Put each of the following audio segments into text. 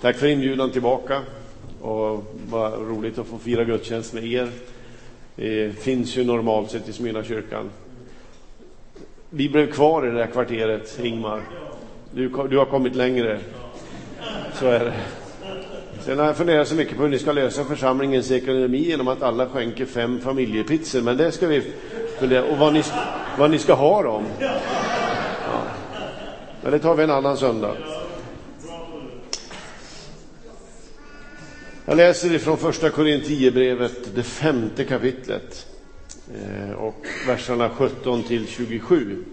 Tack för inbjudan tillbaka och vad roligt att få fira gudstjänst med er. Det finns ju normalt sett i Smyrna kyrkan. Vi blev kvar i det här kvarteret, Ingmar. Du, du har kommit längre. Så är det. Sen har jag funderat så mycket på hur ni ska lösa församlingens ekonomi genom att alla skänker fem familjepizzor, men det ska vi fundera Och vad ni, vad ni ska ha dem. Ja. Men det tar vi en annan söndag. Jag läser ifrån första Korinthierbrevet, det femte kapitlet eh, och verserna 17 till 27.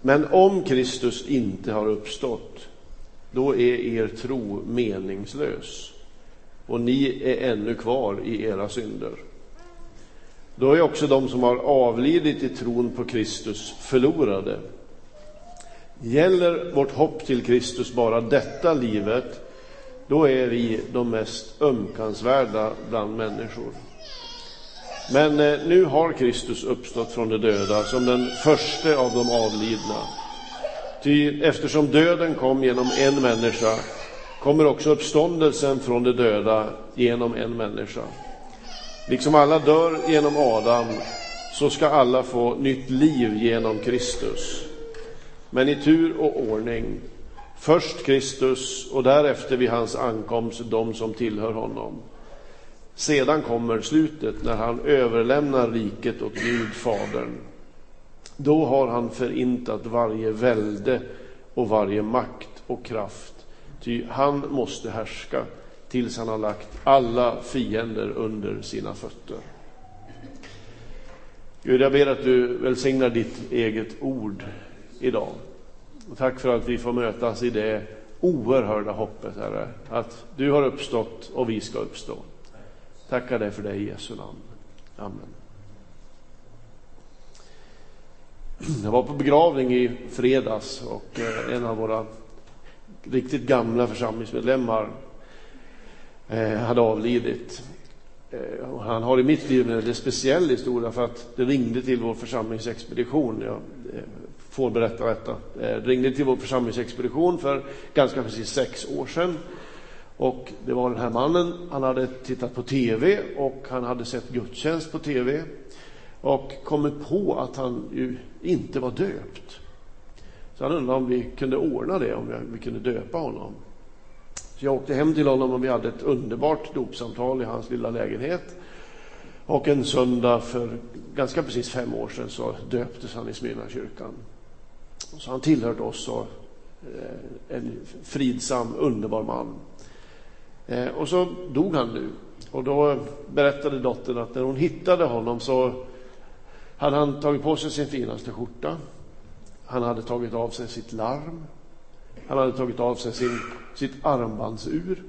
Men om Kristus inte har uppstått, då är er tro meningslös och ni är ännu kvar i era synder. Då är också de som har avlidit i tron på Kristus förlorade. Gäller vårt hopp till Kristus bara detta livet då är vi de mest ömkansvärda bland människor. Men eh, nu har Kristus uppstått från de döda som den första av de avlidna. Ty eftersom döden kom genom en människa kommer också uppståndelsen från de döda genom en människa. Liksom alla dör genom Adam så ska alla få nytt liv genom Kristus. Men i tur och ordning Först Kristus och därefter vid hans ankomst de som tillhör honom. Sedan kommer slutet när han överlämnar riket åt Gud, Fadern. Då har han förintat varje välde och varje makt och kraft, ty han måste härska tills han har lagt alla fiender under sina fötter. Gud, jag ber att du välsignar ditt eget ord idag. Och tack för att vi får mötas i det oerhörda hoppet, Herre, att du har uppstått och vi ska uppstå. Tackar dig för det i Jesu namn. Amen. Jag var på begravning i fredags och eh, en av våra riktigt gamla församlingsmedlemmar eh, hade avlidit. Eh, han har i mitt liv en speciell historia för att det ringde till vår församlingsexpedition. Jag får berätta detta. Jag eh, ringde till vår församlingsexpedition för ganska precis sex år sedan. Och det var den här mannen, han hade tittat på TV och han hade sett gudstjänst på TV och kommit på att han ju inte var döpt. Så han undrade om vi kunde ordna det, om vi kunde döpa honom. Så jag åkte hem till honom och vi hade ett underbart dopsamtal i hans lilla lägenhet. Och en söndag för ganska precis fem år sedan så döptes han i Smyrna kyrkan. Så han tillhörde oss och eh, en fridsam, underbar man. Eh, och så dog han nu. Och då berättade dottern att när hon hittade honom så hade han tagit på sig sin finaste skjorta. Han hade tagit av sig sitt larm. Han hade tagit av sig sin, sitt armbandsur.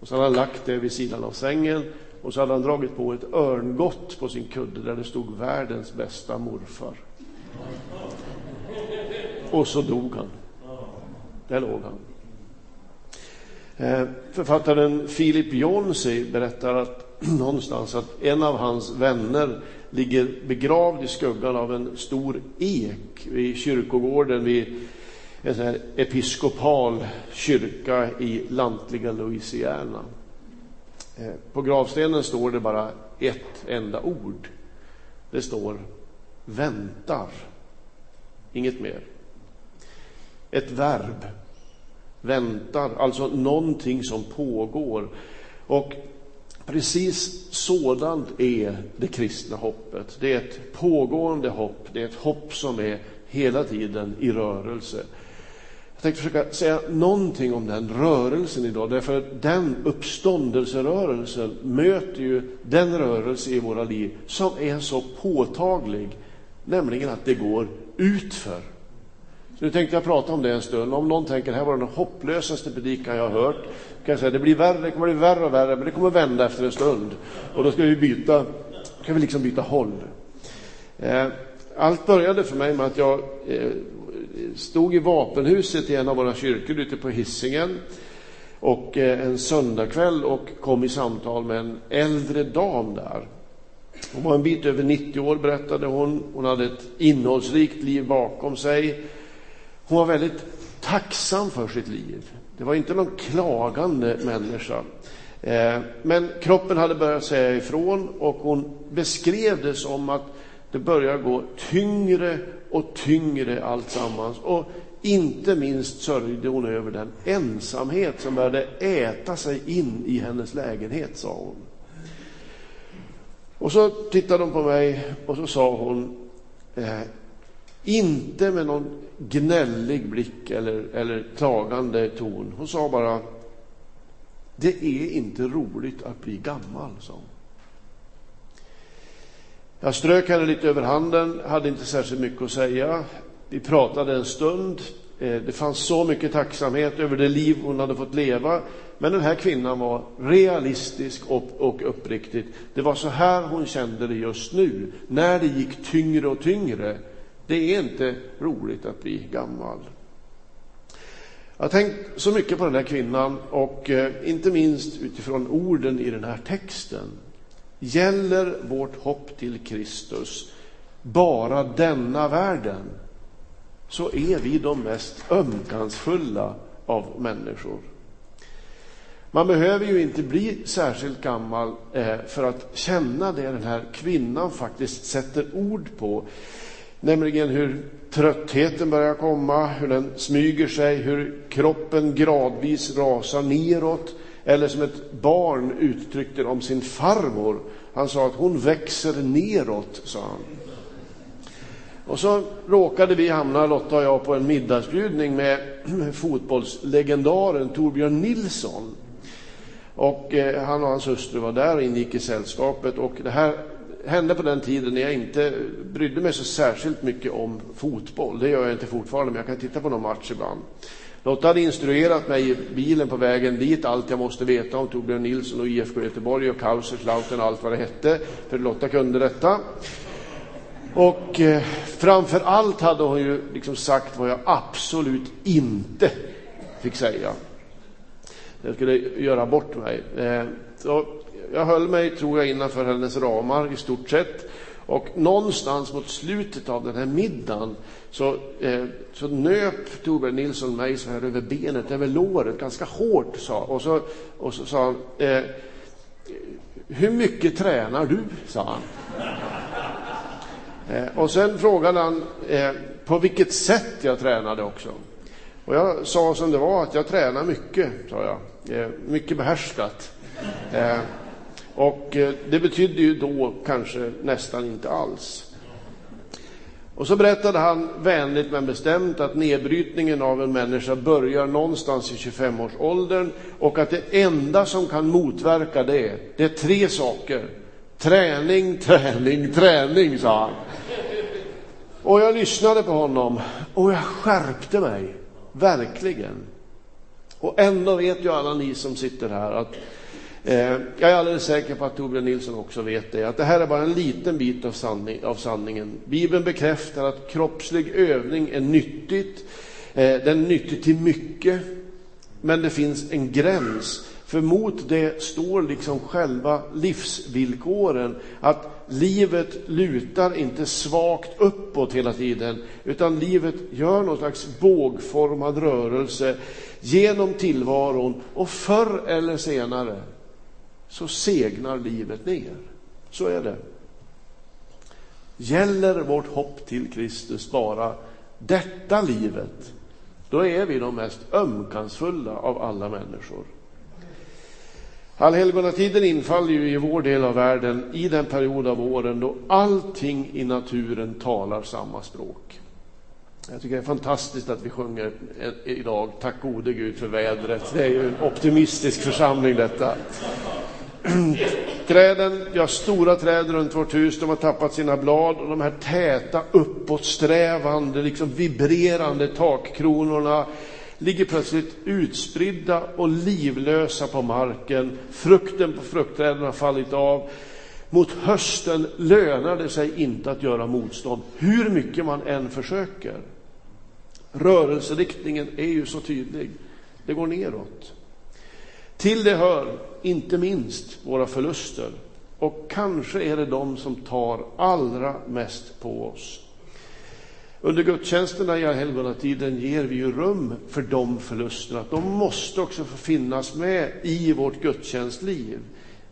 Och så hade han lagt det vid sidan av sängen. Och så hade han dragit på ett örngott på sin kudde där det stod världens bästa morfar. Och så dog han. Där låg han. Eh, författaren Philip Jonsi berättar att, någonstans att en av hans vänner ligger begravd i skuggan av en stor ek vid kyrkogården vid en sån här episkopal kyrka i lantliga Louisiana. Eh, på gravstenen står det bara ett enda ord. Det står väntar. Inget mer ett verb. Väntar, alltså någonting som pågår. Och precis sådant är det kristna hoppet. Det är ett pågående hopp, det är ett hopp som är hela tiden i rörelse. Jag tänkte försöka säga någonting om den rörelsen idag, därför att den uppståndelserörelsen möter ju den rörelse i våra liv som är så påtaglig, nämligen att det går utför. Så nu tänkte jag prata om det en stund. Om någon tänker här var den hopplösaste predikan jag har hört, kan jag säga det blir värre, det kommer bli värre och värre, men det kommer vända efter en stund. Och då ska vi byta, kan vi liksom byta håll. Eh, allt började för mig med att jag eh, stod i vapenhuset i en av våra kyrkor ute på hissingen och eh, en söndagkväll och kom i samtal med en äldre dam där. Hon var en bit över 90 år berättade hon. Hon hade ett innehållsrikt liv bakom sig. Hon var väldigt tacksam för sitt liv. Det var inte någon klagande människa. Eh, men kroppen hade börjat säga ifrån och hon beskrev det som att det börjar gå tyngre och tyngre alltsammans. Och inte minst sörjde hon över den ensamhet som började äta sig in i hennes lägenhet, sa hon. Och så tittade hon på mig och så sa hon, eh, inte med någon gnällig blick eller, eller klagande ton. Hon sa bara, det är inte roligt att bli gammal, sa hon. Jag strök henne lite över handen, hade inte särskilt mycket att säga. Vi pratade en stund. Eh, det fanns så mycket tacksamhet över det liv hon hade fått leva. Men den här kvinnan var realistisk och, uppriktig. Det var så här hon kände det just nu, när det gick tyngre och tyngre. Det är inte roligt att bli gammal. Jag har tänkt så mycket på den här kvinnan och eh, inte minst utifrån orden i den här texten. Gäller vårt hopp till Kristus bara denna världen så är vi de mest ömkansfulla av människor. Man behöver ju inte bli särskilt gammal eh, för att känna det den här kvinnan faktiskt sätter ord på. Nämligen hur tröttheten börjar komma, hur den smyger sig, hur kroppen gradvis rasar neråt. Eller som ett barn uttryckte det om sin farmor. Han sa att hon växer neråt, sa han. Och så råkade vi hamna, Lotta och jag, på en middagsbjudning med fotbollslegendaren Torbjörn Nilsson. Och eh, han och hans hustru var där och ingick i sällskapet. Och det här hände på den tiden när jag inte brydde mig så särskilt mycket om fotboll. Det gör jag inte fortfarande, men jag kan titta på någon match ibland. Lotta hade instruerat mig i bilen på vägen dit allt jag måste veta om Torbjörn Nilsson och IFK Göteborg och Kaiserslautern och allt vad det hette, för Lotta kunde detta. Och eh, framför allt hade hon ju liksom sagt vad jag absolut inte fick säga. Jag skulle göra bort mig. Eh, så jag höll mig, tror jag, innanför hennes ramar i stort sett. Och någonstans mot slutet av den här middagen så, eh, så nöp Torbjörn Nilsson mig så här över benet, över låret, ganska hårt. Sa, och, så, och så sa han, eh, hur mycket tränar du? sa han. Eh, och sen frågade han eh, på vilket sätt jag tränade också. Och jag sa som det var, att jag tränar mycket, sa jag. Eh, mycket behärskat. Eh, och eh, det betydde ju då kanske nästan inte alls. Och så berättade han vänligt men bestämt att nedbrytningen av en människa börjar någonstans i 25-årsåldern och att det enda som kan motverka det, det är tre saker. Träning, träning, träning, sa han. Och jag lyssnade på honom och jag skärpte mig, verkligen. Och ändå vet ju alla ni som sitter här att Eh, jag är alldeles säker på att Torbjörn Nilsson också vet det, att det här är bara en liten bit av, sanning, av sanningen. Bibeln bekräftar att kroppslig övning är nyttigt. Eh, den är nyttig till mycket, men det finns en gräns. För mot det står liksom själva livsvillkoren, att livet lutar inte svagt uppåt hela tiden, utan livet gör någon slags bågformad rörelse genom tillvaron och förr eller senare så segnar livet ner. Så är det. Gäller vårt hopp till Kristus bara detta livet, då är vi de mest ömkansfulla av alla människor. Allhelgonatiden infaller ju i vår del av världen i den period av åren då allting i naturen talar samma språk. Jag tycker det är fantastiskt att vi sjunger idag, tack gode Gud för vädret. Det är ju en optimistisk församling detta. Träden, vi har stora träd runt vårt hus, de har tappat sina blad och de här täta uppåtsträvande, liksom vibrerande takkronorna ligger plötsligt utspridda och livlösa på marken. Frukten på fruktträden har fallit av. Mot hösten lönar det sig inte att göra motstånd, hur mycket man än försöker. Rörelseriktningen är ju så tydlig. Det går neråt. Till det hör inte minst våra förluster. Och kanske är det de som tar allra mest på oss. Under gudstjänsterna i helgonatiden ger vi ju rum för de förlusterna. De måste också få finnas med i vårt gudstjänstliv.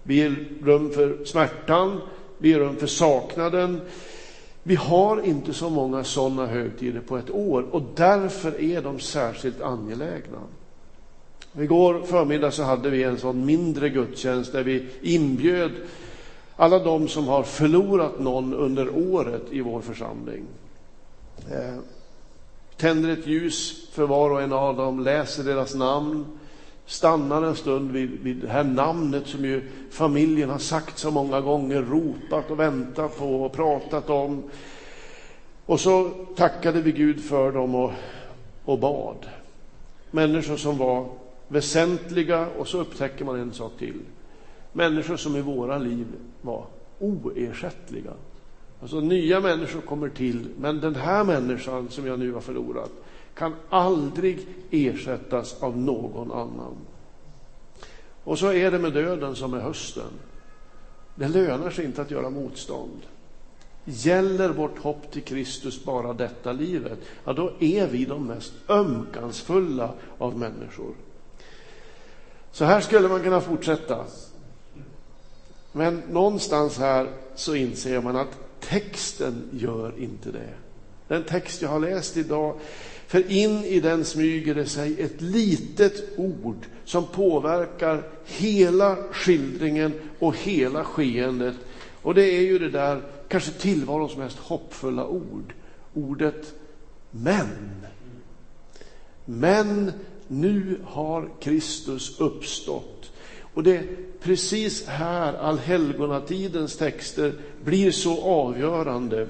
Vi ger rum för smärtan, vi ger rum för saknaden. Vi har inte så många sådana högtider på ett år och därför är de särskilt angelägna. Igår förmiddag så hade vi en sån mindre gudstjänst där vi inbjöd alla de som har förlorat någon under året i vår församling. Eh, tänder ett ljus för var och en av dem, läser deras namn, stannar en stund vid, vid det här namnet som ju familjen har sagt så många gånger, ropat och väntat på och pratat om. Och så tackade vi Gud för dem och, och bad. Människor som var väsentliga och så upptäcker man en sak till. Människor som i våra liv var oersättliga. Alltså nya människor kommer till, men den här människan som jag nu har förlorat kan aldrig ersättas av någon annan. Och så är det med döden som med hösten. Det lönar sig inte att göra motstånd. Gäller vårt hopp till Kristus bara detta livet, ja då är vi de mest ömkansfulla av människor. Så här skulle man kunna fortsätta. Men någonstans här så inser man att texten gör inte det. Den text jag har läst idag, för in i den smyger det sig ett litet ord som påverkar hela skildringen och hela skeendet. Och det är ju det där, kanske tillvarons mest hoppfulla ord, ordet men. Men nu har Kristus uppstått. Och det är precis här allhelgonatidens texter blir så avgörande.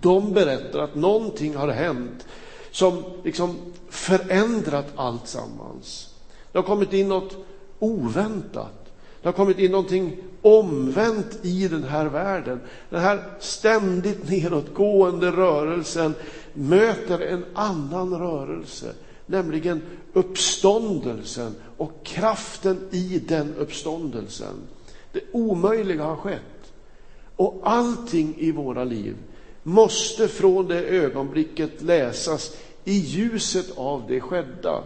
De berättar att någonting har hänt som liksom förändrat allt sammans. Det har kommit in något oväntat. Det har kommit in någonting omvänt i den här världen. Den här ständigt nedåtgående rörelsen möter en annan rörelse nämligen uppståndelsen och kraften i den uppståndelsen. Det omöjliga har skett. Och allting i våra liv måste från det ögonblicket läsas i ljuset av det skedda.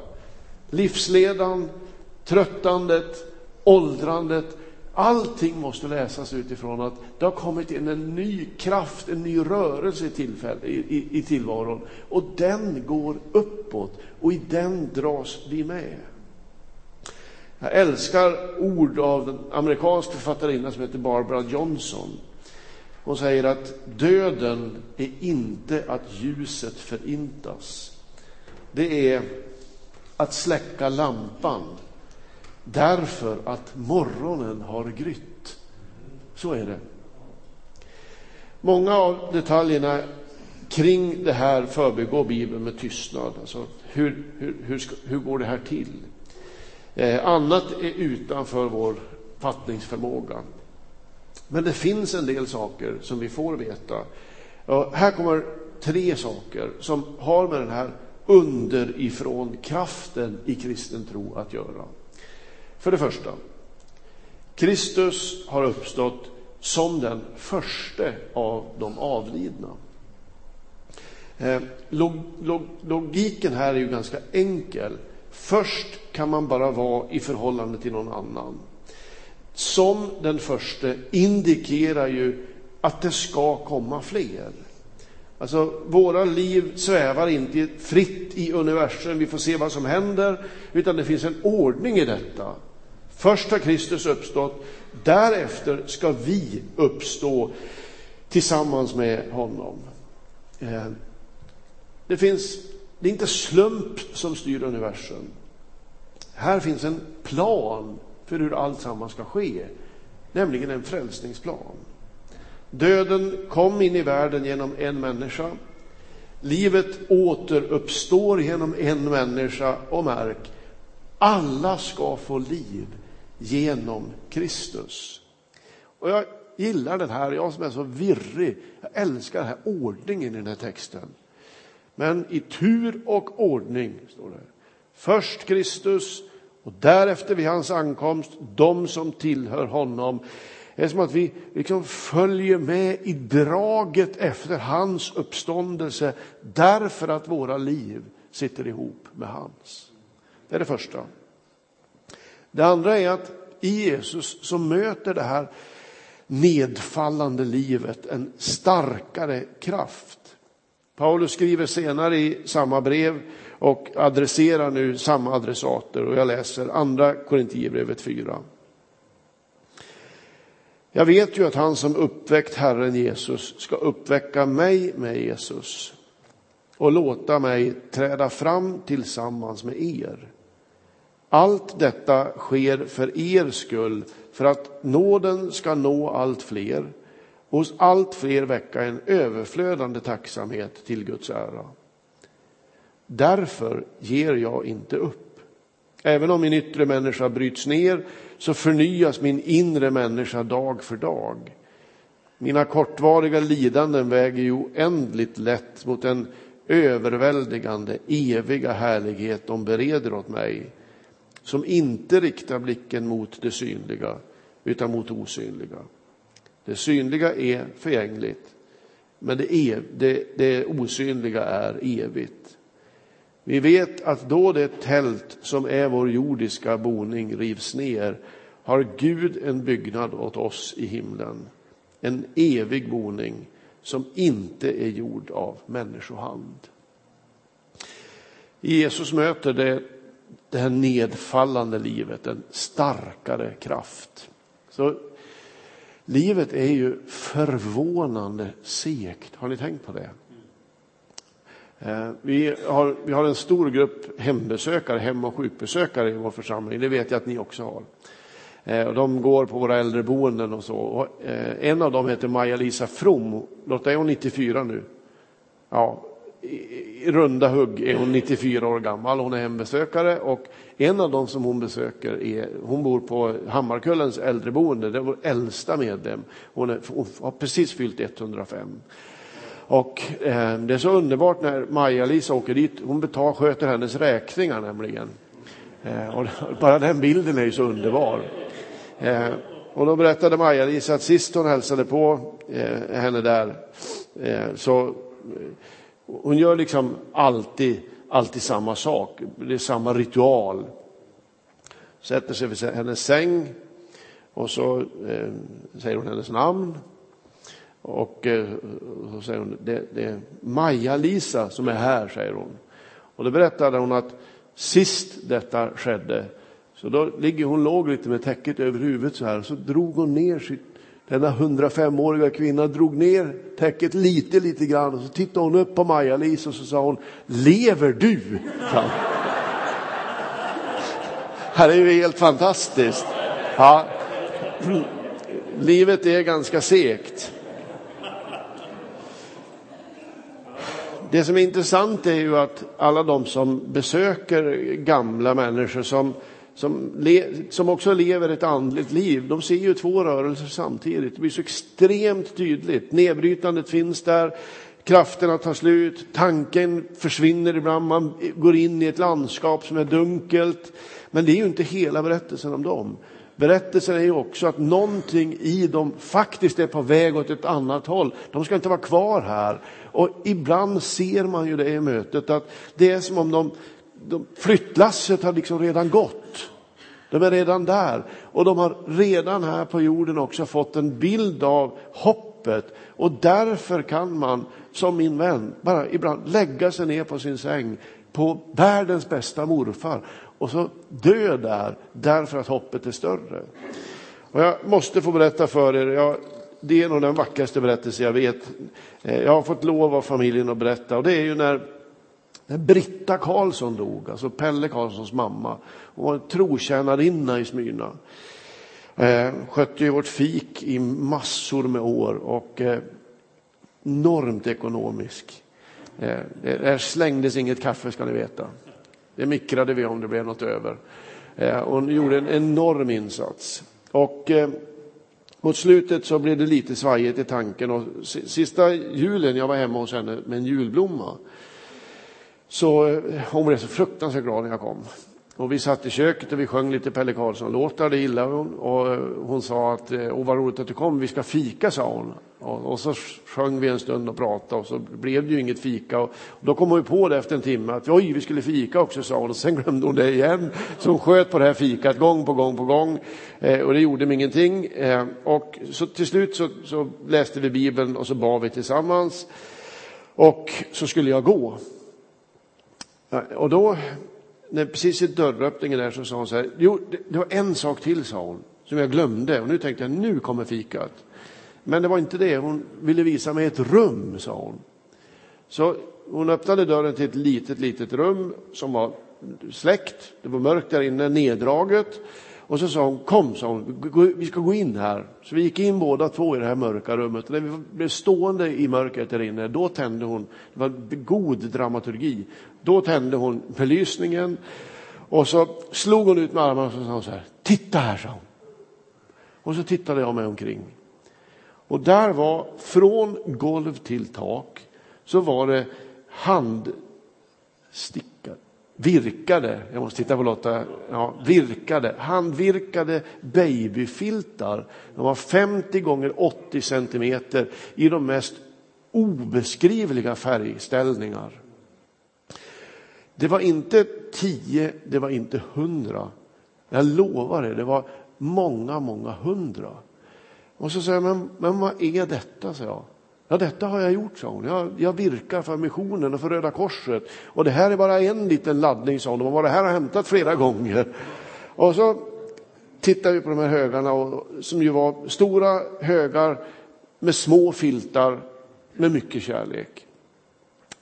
Livsledan, tröttandet, åldrandet, Allting måste läsas utifrån att det har kommit in en ny kraft, en ny rörelse i, tillfälle, i, i, i tillvaron. Och den går uppåt och i den dras vi med. Jag älskar ord av en amerikansk författarinna som heter Barbara Johnson. Hon säger att döden är inte att ljuset förintas. Det är att släcka lampan därför att morgonen har grytt. Så är det. Många av detaljerna kring det här förbigår Bibeln med tystnad. Alltså, hur, hur, hur, ska, hur går det här till? Eh, annat är utanför vår fattningsförmåga. Men det finns en del saker som vi får veta. Och här kommer tre saker som har med den här underifrån kraften i kristen tro att göra. För det första, Kristus har uppstått som den första av de avlidna. Eh, log, log, logiken här är ju ganska enkel. Först kan man bara vara i förhållande till någon annan. Som den första indikerar ju att det ska komma fler. Alltså, våra liv svävar inte fritt i universum, vi får se vad som händer, utan det finns en ordning i detta. Först har Kristus uppstått, därefter ska vi uppstå tillsammans med honom. Eh, det, finns, det är inte slump som styr universum. Här finns en plan för hur allt samman ska ske, nämligen en frälsningsplan. Döden kom in i världen genom en människa. Livet återuppstår genom en människa och märk, alla ska få liv genom Kristus. Och jag gillar den här, jag som är så virrig, jag älskar den här ordningen i den här texten. Men i tur och ordning, står det. Först Kristus och därefter vid hans ankomst de som tillhör honom. Det är som att vi liksom följer med i draget efter hans uppståndelse därför att våra liv sitter ihop med hans. Det är det första. Det andra är att i Jesus så möter det här nedfallande livet en starkare kraft. Paulus skriver senare i samma brev och adresserar nu samma adressater och jag läser andra Korintierbrevet 4. Jag vet ju att han som uppväckt Herren Jesus ska uppväcka mig med Jesus och låta mig träda fram tillsammans med er. Allt detta sker för er skull, för att nåden ska nå allt fler och hos allt fler väcka en överflödande tacksamhet till Guds ära. Därför ger jag inte upp. Även om min yttre människa bryts ner så förnyas min inre människa dag för dag. Mina kortvariga lidanden väger ju oändligt lätt mot den överväldigande, eviga härlighet de bereder åt mig som inte riktar blicken mot det synliga utan mot det osynliga. Det synliga är förgängligt, men det, är, det, det osynliga är evigt. Vi vet att då det tält som är vår jordiska boning rivs ner har Gud en byggnad åt oss i himlen. En evig boning som inte är gjord av människohand. Jesus möter det, det här nedfallande livet en starkare kraft. Så livet är ju förvånande segt. Har ni tänkt på det? Eh, vi har, vi har en stor grupp hembesökare, hem och sjukbesökare i vår församling. Det vet jag att ni också har. Eh, och de går på våra äldreboenden och så. Och eh, en av dem heter Maja-Lisa From. Lotta, är hon 94 nu? Ja, i runda hugg är hon 94 år gammal. Hon är hembesökare och en av dem som hon besöker är, hon bor på Hammarkullens äldreboende. Det är vår äldsta medlem. Hon, är, hon har precis fyllt 105. Och eh, det är så underbart när Maja-Lisa åker dit. Hon betal, sköter hennes räkningar nämligen. Eh, och bara den bilden är ju så underbar. Eh, och då berättade Maja-Lisa att sist hon hälsade på eh, henne där eh, så eh, hon gör liksom alltid, alltid samma sak. Det är samma ritual. Sätter sig vid hennes säng och så eh, säger hon hennes namn och eh, så säger hon, det, det är Maja-Lisa som är här, säger hon. Och då berättade hon att sist detta skedde, så då ligger hon låg lite med täcket över huvudet så här, och så drog hon ner sitt, denna 105-åriga kvinna drog ner täcket lite, lite grann och så tittade hon upp på Maja-Lisa och så sa hon, lever du? Ja. Här är ju helt fantastiskt. Ja. Livet är ganska segt. Det som är intressant är ju att alla de som besöker gamla människor som, som, le, som också lever ett andligt liv, de ser ju två rörelser samtidigt. Det blir så extremt tydligt. Nedbrytandet finns där, krafterna tar slut, tanken försvinner ibland, man går in i ett landskap som är dunkelt. Men det är ju inte hela berättelsen om dem. Berättelsen är ju också att någonting i dem faktiskt är på väg åt ett annat håll. De ska inte vara kvar här. Och ibland ser man ju det i mötet att det är som om de, de flyttlasset har liksom redan gått. De är redan där och de har redan här på jorden också fått en bild av hoppet och därför kan man som min vän bara ibland lägga sig ner på sin säng på världens bästa morfar och så dö där därför att hoppet är större. Och jag måste få berätta för er, jag, det är nog den vackraste berättelse jag vet. Eh, jag har fått lov av familjen att berätta och det är ju när, när Britta Karlsson dog, alltså Pelle Karlssons mamma. Hon var en trotjänarinna i Smyrna. Eh, skötte ju vårt fik i massor med år och eh, enormt ekonomisk. Eh, där slängdes inget kaffe ska ni veta. Det mikrade vi om det blev något över. Eh, hon gjorde en enorm insats. Och eh, mot slutet så blev det lite svajigt i tanken och sista julen jag var hemma hos henne med en julblomma så eh, hon blev så fruktansvärt glad när jag kom. Och vi satt i köket och vi sjöng lite Pelle Karlsson-låtar, det gillade hon. Och eh, hon sa att, eh, åh vad roligt att du kom, vi ska fika, sa hon. Och, och så sjöng vi en stund och pratade och så blev det ju inget fika. Och, och då kom hon ju på det efter en timme att oj, vi skulle fika också, sa hon. Och sen glömde hon det igen. Så hon sköt på det här fikat gång på gång på gång. Eh, och det gjorde mig ingenting. Eh, och så till slut så, så läste vi Bibeln och så bad vi tillsammans. Och så skulle jag gå. Och då när precis i dörröppningen där så sa hon så här, jo, det, det var en sak till sa hon, som jag glömde och nu tänkte jag, nu kommer fikat. Men det var inte det, hon ville visa mig ett rum, sa hon. Så hon öppnade dörren till ett litet, litet rum som var släckt. Det var mörkt där inne, neddraget. Och så sa hon, kom, sa hon, vi ska gå in här. Så vi gick in båda två i det här mörka rummet. Och när vi blev stående i mörkret där inne, då tände hon, det var god dramaturgi. Då tände hon belysningen och så slog hon ut med armarna och så sa hon så här, titta här, sa hon. Och så tittade jag mig omkring. Och där var, från golv till tak, så var det handstickar, virkade, jag måste titta på Lotta, ja, virkade, handvirkade babyfiltar. De var 50 gånger 80 centimeter i de mest obeskrivliga färgställningar. Det var inte 10, det var inte hundra. Jag lovar er, det var många, många hundra. Och så säger jag, men, men vad är detta? sa jag. Ja, detta har jag gjort, sa hon. Jag, jag virkar för missionen och för Röda Korset. Och det här är bara en liten laddning, sa hon. De har varit här och hämtat flera gånger. Och så tittar vi på de här högarna, och, som ju var stora högar med små filtar med mycket kärlek.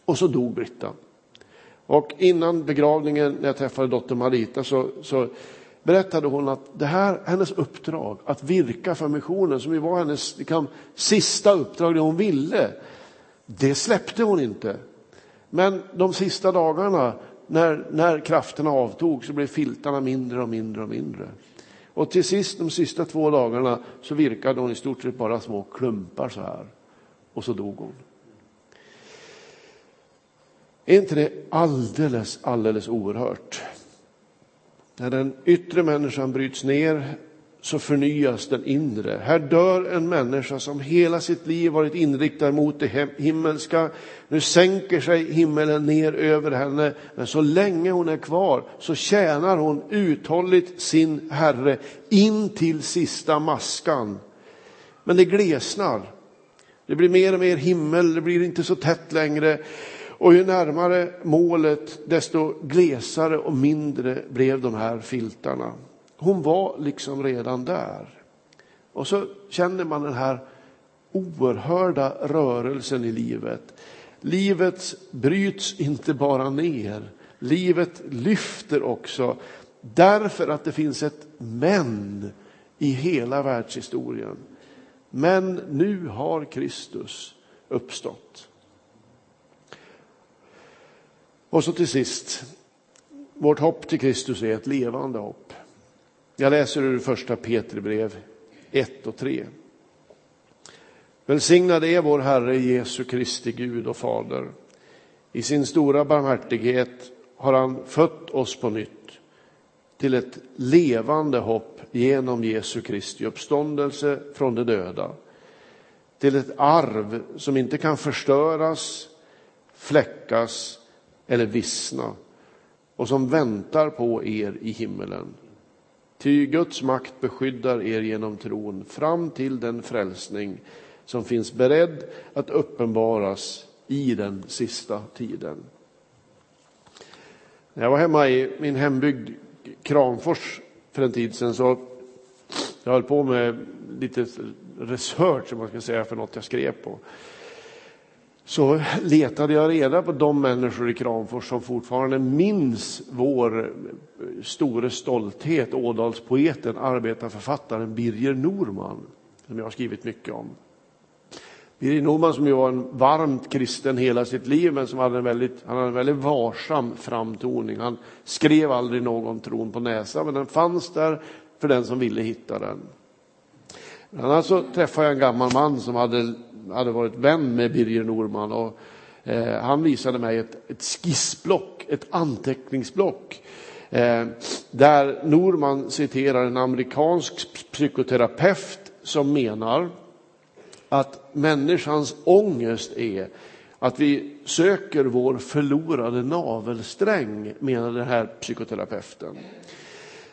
Och så dog Britta. Och innan begravningen, när jag träffade dotter Marita, så, så berättade hon att det här, hennes uppdrag, att virka för missionen, som ju var hennes liksom, sista uppdrag, det hon ville, det släppte hon inte. Men de sista dagarna, när, när krafterna avtog, så blev filtarna mindre och mindre och mindre. Och till sist, de sista två dagarna, så virkade hon i stort sett bara små klumpar så här. Och så dog hon. Är inte det alldeles, alldeles oerhört? När den yttre människan bryts ner så förnyas den inre. Här dör en människa som hela sitt liv varit inriktad mot det himmelska. Nu sänker sig himmelen ner över henne, men så länge hon är kvar så tjänar hon uthålligt sin Herre in till sista maskan. Men det glesnar. Det blir mer och mer himmel, det blir inte så tätt längre. Och ju närmare målet, desto glesare och mindre blev de här filtarna. Hon var liksom redan där. Och så känner man den här oerhörda rörelsen i livet. Livet bryts inte bara ner, livet lyfter också därför att det finns ett men i hela världshistorien. Men nu har Kristus uppstått. Och så till sist, vårt hopp till Kristus är ett levande hopp. Jag läser ur första Petribrev 1 och 3. Välsignad är vår Herre Jesu Kristi Gud och Fader. I sin stora barmhärtighet har han fött oss på nytt till ett levande hopp genom Jesu Kristi uppståndelse från de döda. Till ett arv som inte kan förstöras, fläckas eller vissna och som väntar på er i himmelen. Ty Guds makt beskyddar er genom tron fram till den frälsning som finns beredd att uppenbaras i den sista tiden. När jag var hemma i min hembygd Kramfors för en tid sedan så jag höll på med lite research, om man ska säga, för något jag skrev på så letade jag reda på de människor i Kramfors som fortfarande minns vår store stolthet, Ådalspoeten, arbetarförfattaren Birger Norman, som jag har skrivit mycket om. Birger Norman som ju var en varmt kristen hela sitt liv, men som hade en väldigt, han hade en väldigt varsam framtoning. Han skrev aldrig någon tron på näsan, men den fanns där för den som ville hitta den. Bland annat så träffade jag en gammal man som hade hade varit vän med Birger Norman och eh, han visade mig ett, ett skissblock, ett anteckningsblock Eh, där Norman citerar en amerikansk psykoterapeut som menar att människans ångest är att vi söker vår förlorade navelsträng, menar den här psykoterapeuten.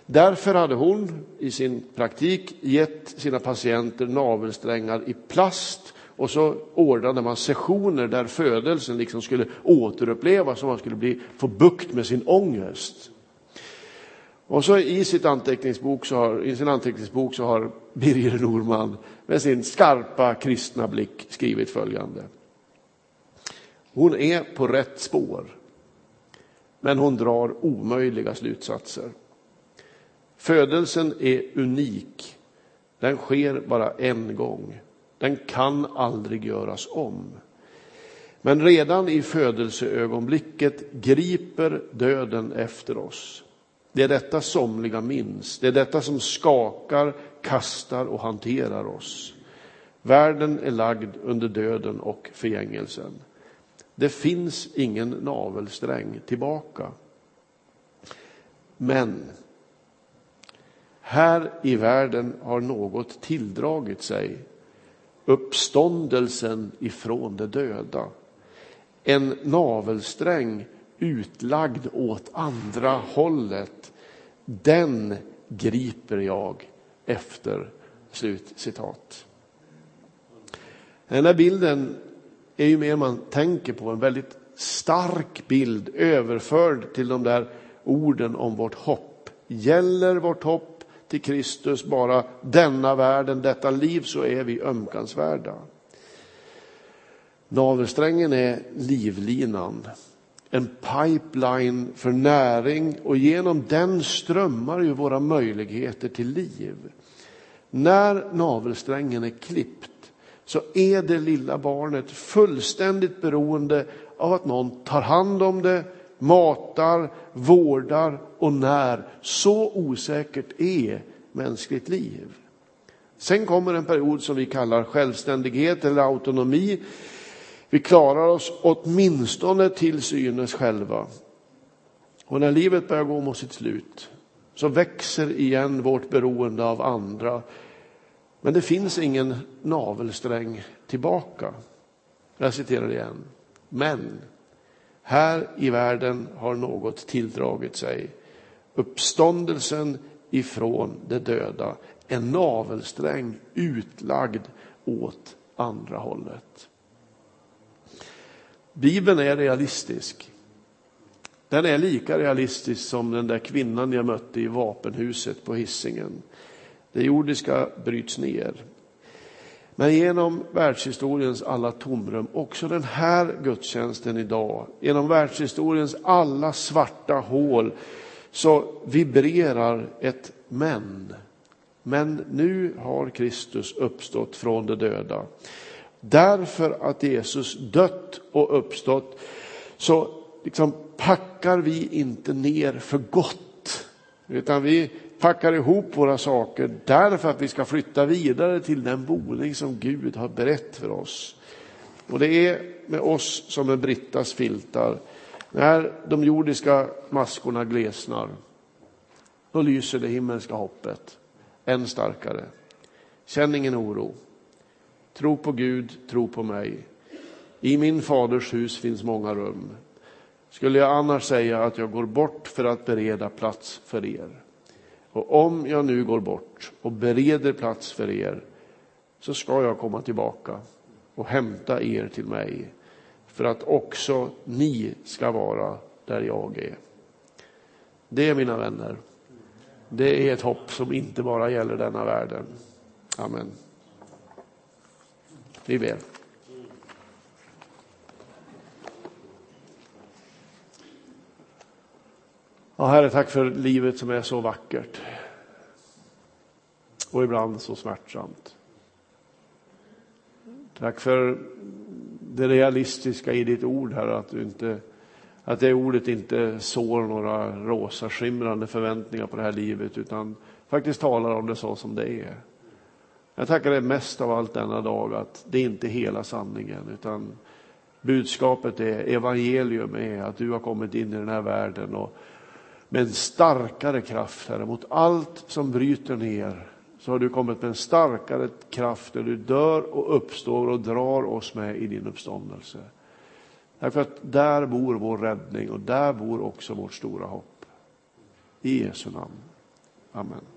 Därför hade hon i sin praktik gett sina patienter navelsträngar i plast och så ordnade man sessioner där födelsen liksom skulle återupplevas och man skulle bli, få bukt med sin ångest. Och så i, sitt anteckningsbok så har, i sin anteckningsbok så har Birger Norman med sin skarpa kristna blick skrivit följande. Hon är på rätt spår, men hon drar omöjliga slutsatser. Födelsen är unik. Den sker bara en gång. Den kan aldrig göras om. Men redan i födelseögonblicket griper döden efter oss. Det är detta somliga minns. Det är detta som skakar, kastar och hanterar oss. Världen är lagd under döden och förgängelsen. Det finns ingen navelsträng tillbaka. Men här i världen har något tilldragit sig. Uppståndelsen ifrån de döda. En navelsträng utlagd åt andra hållet. Den griper jag efter. Slut citat. Den här bilden är ju mer man tänker på en väldigt stark bild överförd till de där orden om vårt hopp. Gäller vårt hopp till Kristus bara denna världen, detta liv, så är vi ömkansvärda. Navelsträngen är livlinan, en pipeline för näring och genom den strömmar ju våra möjligheter till liv. När navelsträngen är klippt så är det lilla barnet fullständigt beroende av att någon tar hand om det, matar, vårdar och när. Så osäkert är mänskligt liv. Sen kommer en period som vi kallar självständighet eller autonomi. Vi klarar oss åtminstone till synes själva. Och när livet börjar gå mot sitt slut så växer igen vårt beroende av andra men det finns ingen navelsträng tillbaka. Jag citerar igen. Men här i världen har något tilldragit sig. Uppståndelsen ifrån de döda. En navelsträng utlagd åt andra hållet. Bibeln är realistisk. Den är lika realistisk som den där kvinnan jag mötte i vapenhuset på hissingen. Det jordiska bryts ner. Men genom världshistoriens alla tomrum, också den här gudstjänsten idag, genom världshistoriens alla svarta hål, så vibrerar ett men. Men nu har Kristus uppstått från de döda. Därför att Jesus dött och uppstått så liksom packar vi inte ner för gott, utan vi packar ihop våra saker därför att vi ska flytta vidare till den boning som Gud har berett för oss. Och det är med oss som med Brittas filtar. När de jordiska maskorna glesnar, då lyser det himmelska hoppet än starkare. Känn ingen oro. Tro på Gud, tro på mig. I min faders hus finns många rum. Skulle jag annars säga att jag går bort för att bereda plats för er. Och om jag nu går bort och bereder plats för er så ska jag komma tillbaka och hämta er till mig för att också ni ska vara där jag är. Det, mina vänner, det är ett hopp som inte bara gäller denna världen. Amen. Vi ber. Ja, Herre, tack för livet som är så vackert. Och ibland så smärtsamt. Tack för det realistiska i ditt ord, Herre, att, du inte, att det ordet inte sår några rosa skimrande förväntningar på det här livet, utan faktiskt talar om det så som det är. Jag tackar dig mest av allt denna dag att det inte är hela sanningen, utan budskapet är, evangelium är att du har kommit in i den här världen och med en starkare kraft, Herre, mot allt som bryter ner. Så har du kommit med en starkare kraft när du dör och uppstår och drar oss med i din uppståndelse. Därför att där bor vår räddning och där bor också vårt stora hopp. I Jesu namn. Amen.